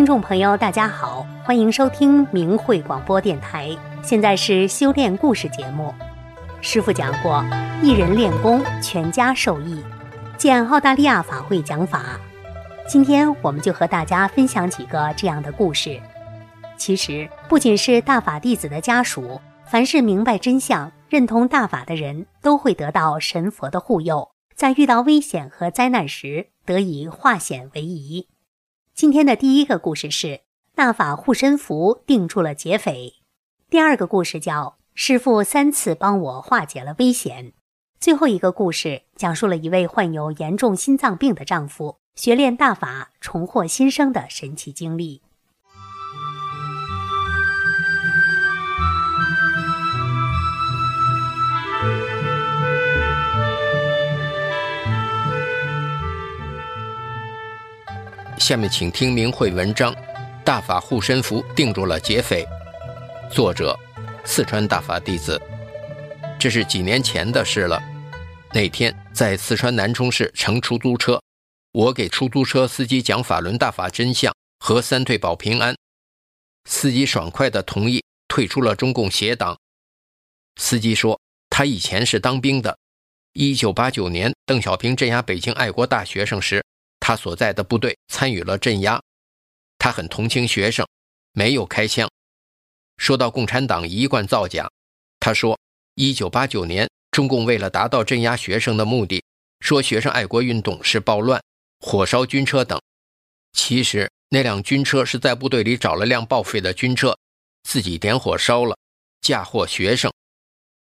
听众朋友，大家好，欢迎收听明慧广播电台。现在是修炼故事节目。师父讲过，一人练功，全家受益。见澳大利亚法会讲法。今天我们就和大家分享几个这样的故事。其实，不仅是大法弟子的家属，凡是明白真相、认同大法的人，都会得到神佛的护佑，在遇到危险和灾难时，得以化险为夷。今天的第一个故事是大法护身符定住了劫匪，第二个故事叫师傅三次帮我化解了危险，最后一个故事讲述了一位患有严重心脏病的丈夫学练大法重获新生的神奇经历。下面请听明慧文章，《大法护身符定住了劫匪》，作者四川大法弟子。这是几年前的事了。那天在四川南充市乘出租车，我给出租车司机讲法轮大法真相和三退保平安，司机爽快地同意退出了中共邪党。司机说他以前是当兵的，一九八九年邓小平镇压北京爱国大学生时。他所在的部队参与了镇压，他很同情学生，没有开枪。说到共产党一贯造假，他说，一九八九年中共为了达到镇压学生的目的，说学生爱国运动是暴乱、火烧军车等。其实那辆军车是在部队里找了辆报废的军车，自己点火烧了，嫁祸学生。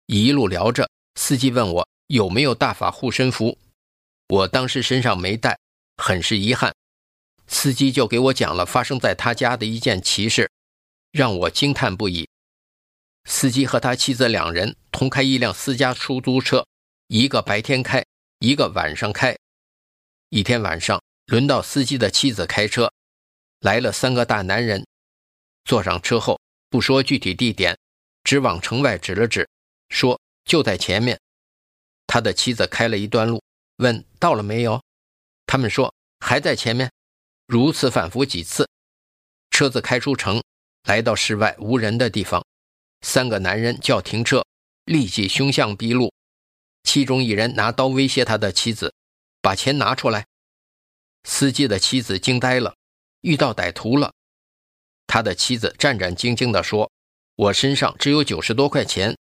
一路聊着，司机问我有没有大法护身符，我当时身上没带。很是遗憾，司机就给我讲了发生在他家的一件奇事，让我惊叹不已。司机和他妻子两人同开一辆私家出租车，一个白天开，一个晚上开。一天晚上，轮到司机的妻子开车，来了三个大男人，坐上车后不说具体地点，只往城外指了指，说就在前面。他的妻子开了一段路，问到了没有？他们说还在前面，如此反复几次，车子开出城，来到室外无人的地方，三个男人叫停车，立即凶相毕露。其中一人拿刀威胁他的妻子，把钱拿出来。司机的妻子惊呆了，遇到歹徒了。他的妻子战战兢兢地说：“我身上只有九十多块钱。”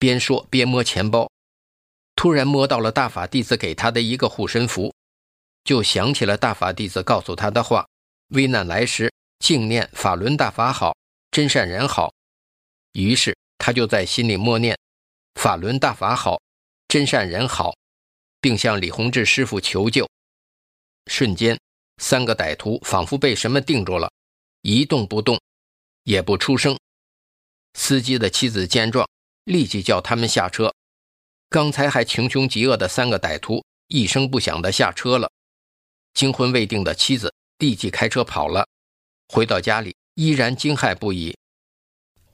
边说边摸钱包，突然摸到了大法弟子给他的一个护身符。就想起了大法弟子告诉他的话：“危难来时，静念法轮大法好，真善人好。”于是他就在心里默念：“法轮大法好，真善人好，并向李洪志师傅求救。”瞬间，三个歹徒仿佛被什么定住了，一动不动，也不出声。司机的妻子见状，立即叫他们下车。刚才还穷凶极恶的三个歹徒，一声不响地下车了。惊魂未定的妻子立即开车跑了，回到家里依然惊骇不已。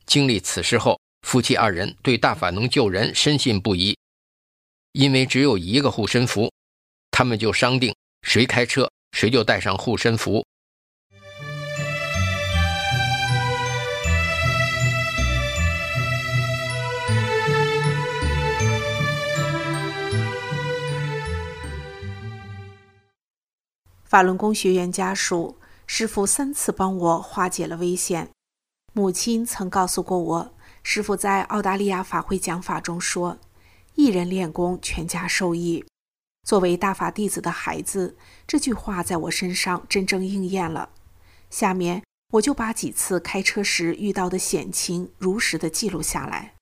经历此事后，夫妻二人对大法能救人深信不疑，因为只有一个护身符，他们就商定谁开车谁就带上护身符。法轮功学员家属，师傅三次帮我化解了危险。母亲曾告诉过我，师傅在澳大利亚法会讲法中说：“一人练功，全家受益。”作为大法弟子的孩子，这句话在我身上真正应验了。下面我就把几次开车时遇到的险情如实的记录下来。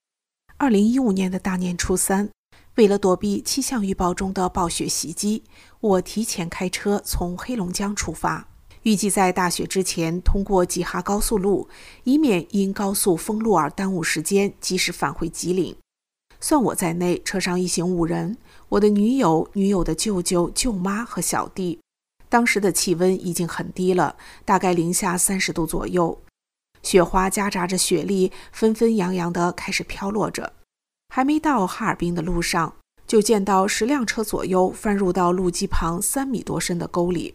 二零一五年的大年初三。为了躲避气象预报中的暴雪袭击，我提前开车从黑龙江出发，预计在大雪之前通过吉哈高速路，以免因高速封路而耽误时间，及时返回吉林。算我在内，车上一行五人，我的女友、女友的舅舅、舅妈和小弟。当时的气温已经很低了，大概零下三十度左右，雪花夹杂着雪粒，纷纷扬扬地开始飘落着。还没到哈尔滨的路上，就见到十辆车左右翻入到路基旁三米多深的沟里，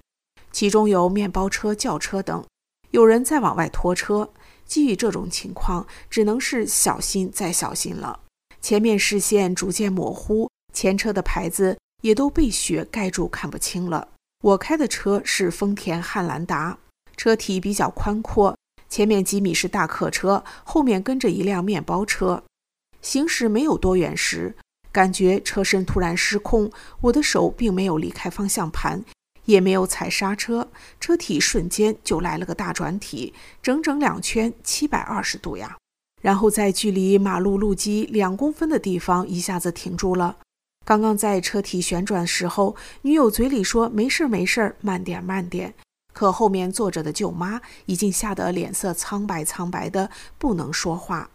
其中有面包车、轿车等。有人在往外拖车。基于这种情况，只能是小心再小心了。前面视线逐渐模糊，前车的牌子也都被雪盖住，看不清了。我开的车是丰田汉兰达，车体比较宽阔，前面几米是大客车，后面跟着一辆面包车。行驶没有多远时，感觉车身突然失控，我的手并没有离开方向盘。也没有踩刹车，车体瞬间就来了个大转体，整整两圈，七百二十度呀！然后在距离马路路基两公分的地方一下子停住了。刚刚在车体旋转时候，女友嘴里说没事没事，慢点慢点。可后面坐着的舅妈已经吓得脸色苍白苍白的，不能说话。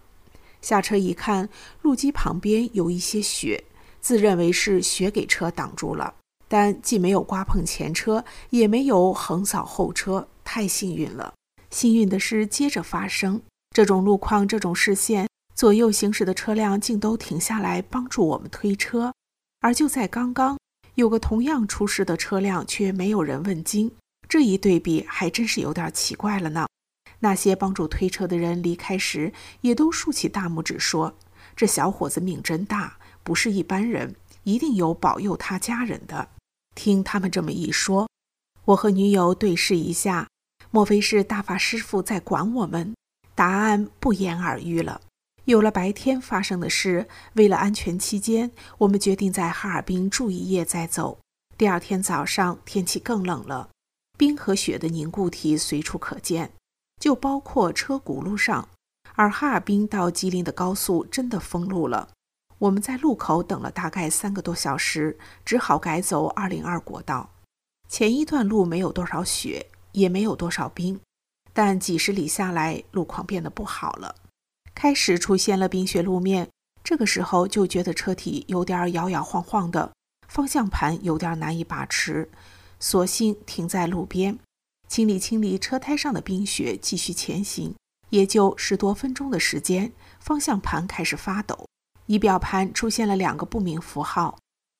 下车一看，路基旁边有一些雪，自认为是雪给车挡住了。但既没有刮碰前车，也没有横扫后车，太幸运了。幸运的是，接着发生这种路况、这种视线，左右行驶的车辆竟都停下来帮助我们推车。而就在刚刚，有个同样出事的车辆却没有人问津。这一对比还真是有点奇怪了呢。那些帮助推车的人离开时，也都竖起大拇指说：“这小伙子命真大，不是一般人，一定有保佑他家人的。”听他们这么一说，我和女友对视一下，莫非是大法师父在管我们？答案不言而喻了。有了白天发生的事，为了安全期间，我们决定在哈尔滨住一夜再走。第二天早上，天气更冷了，冰和雪的凝固体随处可见，就包括车轱辘上。而哈尔滨到吉林的高速真的封路了。我们在路口等了大概三个多小时，只好改走二零二国道。前一段路没有多少雪，也没有多少冰，但几十里下来，路况变得不好了。开始出现了冰雪路面，这个时候就觉得车体有点摇摇晃晃的，方向盘有点难以把持，索性停在路边，清理清理车胎上的冰雪，继续前行。也就十多分钟的时间，方向盘开始发抖。仪表盘出现了两个不明符号，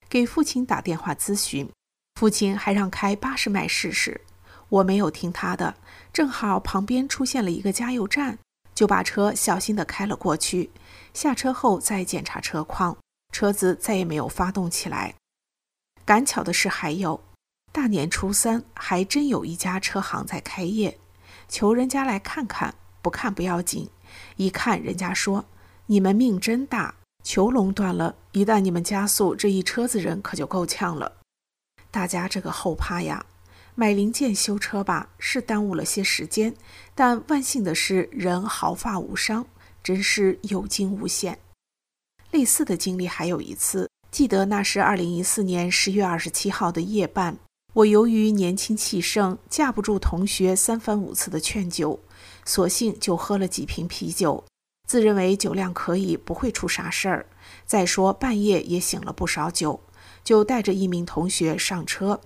给父亲打电话咨询，父亲还让开八十迈试试，我没有听他的，正好旁边出现了一个加油站，就把车小心地开了过去。下车后再检查车况，车子再也没有发动起来。赶巧的是，还有大年初三还真有一家车行在开业，求人家来看看，不看不要紧，一看人家说你们命真大。球龙断了，一旦你们加速，这一车子人可就够呛了。大家这个后怕呀，买零件修车吧，是耽误了些时间，但万幸的是人毫发无伤，真是有惊无险。类似的经历还有一次，记得那是二零一四年十月二十七号的夜半，我由于年轻气盛，架不住同学三番五次的劝酒，索性就喝了几瓶啤酒。自认为酒量可以，不会出啥事儿。再说半夜也醒了不少酒，就带着一名同学上车，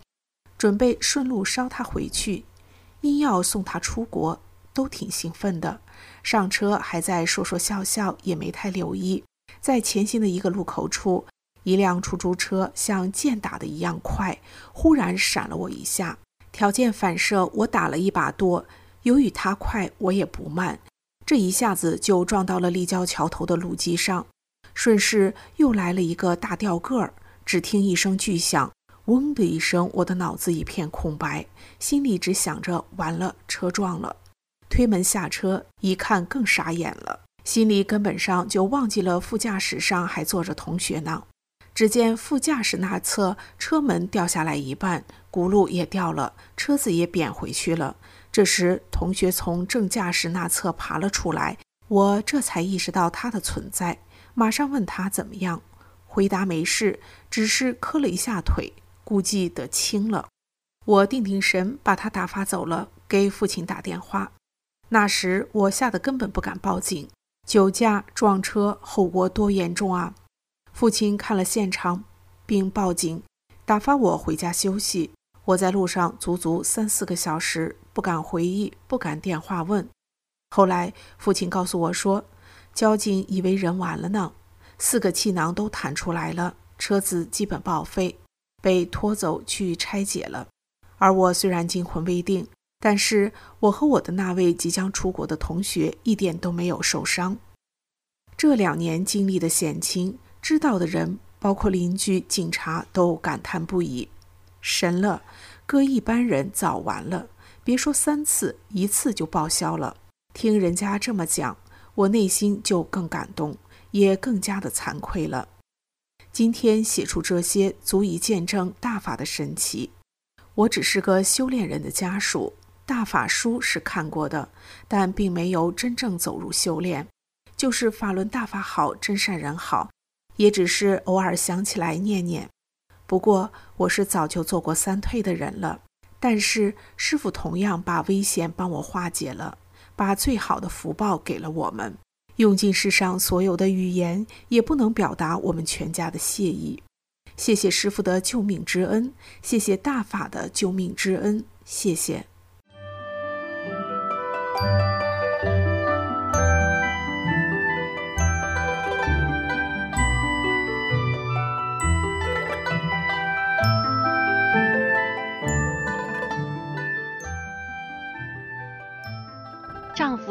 准备顺路捎他回去，因要送他出国，都挺兴奋的。上车还在说说笑笑，也没太留意。在前行的一个路口处，一辆出租车像箭打的一样快，忽然闪了我一下，条件反射，我打了一把舵。由于他快，我也不慢。这一下子就撞到了立交桥头的路基上，顺势又来了一个大吊个儿。只听一声巨响，嗡的一声，我的脑子一片空白，心里只想着完了，车撞了。推门下车一看，更傻眼了，心里根本上就忘记了副驾驶上还坐着同学呢。只见副驾驶那侧车门掉下来一半，轱辘也掉了，车子也扁回去了。这时，同学从正驾驶那侧爬了出来，我这才意识到他的存在，马上问他怎么样，回答没事，只是磕了一下腿，估计得轻了。我定定神，把他打发走了，给父亲打电话。那时我吓得根本不敢报警，酒驾撞车后果多严重啊！父亲看了现场，并报警，打发我回家休息。我在路上足足三四个小时，不敢回忆，不敢电话问。后来父亲告诉我说，交警以为人完了呢，四个气囊都弹出来了，车子基本报废，被拖走去拆解了。而我虽然惊魂未定，但是我和我的那位即将出国的同学一点都没有受伤。这两年经历的险情，知道的人，包括邻居、警察，都感叹不已。神了，搁一般人早完了，别说三次，一次就报销了。听人家这么讲，我内心就更感动，也更加的惭愧了。今天写出这些，足以见证大法的神奇。我只是个修炼人的家属，大法书是看过的，但并没有真正走入修炼。就是法轮大法好，真善人好，也只是偶尔想起来念念。不过我是早就做过三退的人了，但是师傅同样把危险帮我化解了，把最好的福报给了我们，用尽世上所有的语言也不能表达我们全家的谢意。谢谢师傅的救命之恩，谢谢大法的救命之恩，谢谢。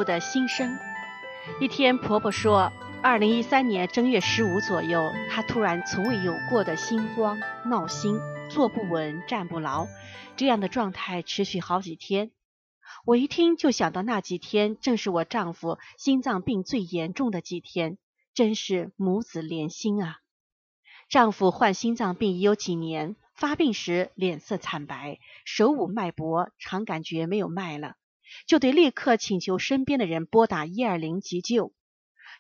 的心声。一天，婆婆说，二零一三年正月十五左右，她突然从未有过的心慌、闹心、坐不稳、站不牢，这样的状态持续好几天。我一听就想到那几天正是我丈夫心脏病最严重的几天，真是母子连心啊！丈夫患心脏病已有几年，发病时脸色惨白，手捂脉搏，常感觉没有脉了。就得立刻请求身边的人拨打一二零急救。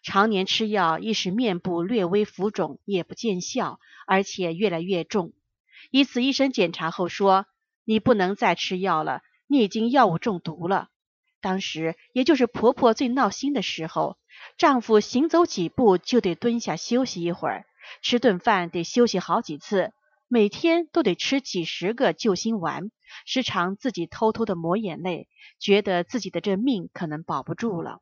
常年吃药，一时面部略微浮肿，也不见效，而且越来越重。一次医生检查后说：“你不能再吃药了，你已经药物中毒了。”当时也就是婆婆最闹心的时候，丈夫行走几步就得蹲下休息一会儿，吃顿饭得休息好几次，每天都得吃几十个救心丸。时常自己偷偷的抹眼泪，觉得自己的这命可能保不住了。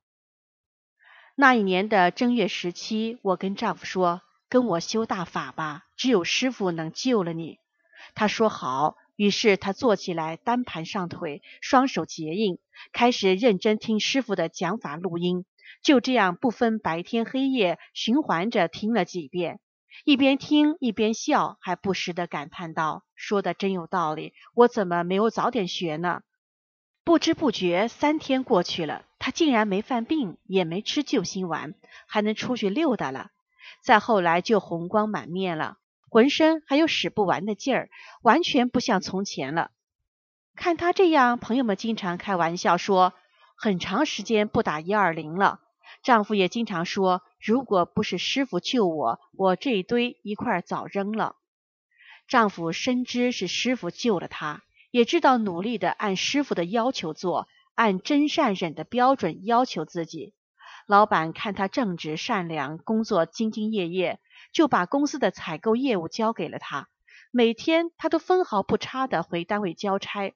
那一年的正月十七，我跟丈夫说：“跟我修大法吧，只有师傅能救了你。”他说好，于是他坐起来，单盘上腿，双手结印，开始认真听师傅的讲法录音。就这样不分白天黑夜，循环着听了几遍。一边听一边笑，还不时地感叹道：“说的真有道理，我怎么没有早点学呢？”不知不觉三天过去了，他竟然没犯病，也没吃救心丸，还能出去溜达了。再后来就红光满面了，浑身还有使不完的劲儿，完全不像从前了。看他这样，朋友们经常开玩笑说，很长时间不打一二零了。丈夫也经常说。如果不是师傅救我，我这一堆一块早扔了。丈夫深知是师傅救了他，也知道努力的按师傅的要求做，按真善忍的标准要求自己。老板看他正直善良，工作兢兢业业，就把公司的采购业务交给了他。每天他都分毫不差的回单位交差，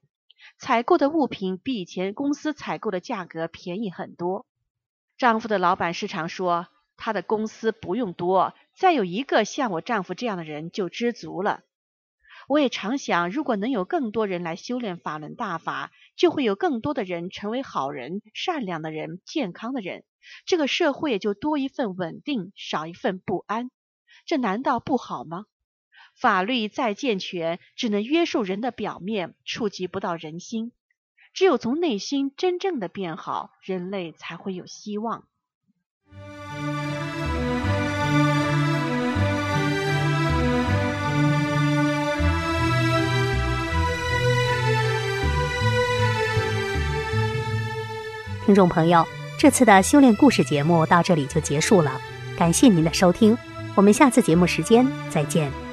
采购的物品比以前公司采购的价格便宜很多。丈夫的老板时常说。他的公司不用多，再有一个像我丈夫这样的人就知足了。我也常想，如果能有更多人来修炼法轮大法，就会有更多的人成为好人、善良的人、健康的人，这个社会就多一份稳定，少一份不安。这难道不好吗？法律再健全，只能约束人的表面，触及不到人心。只有从内心真正的变好，人类才会有希望。听众朋友，这次的修炼故事节目到这里就结束了，感谢您的收听，我们下次节目时间再见。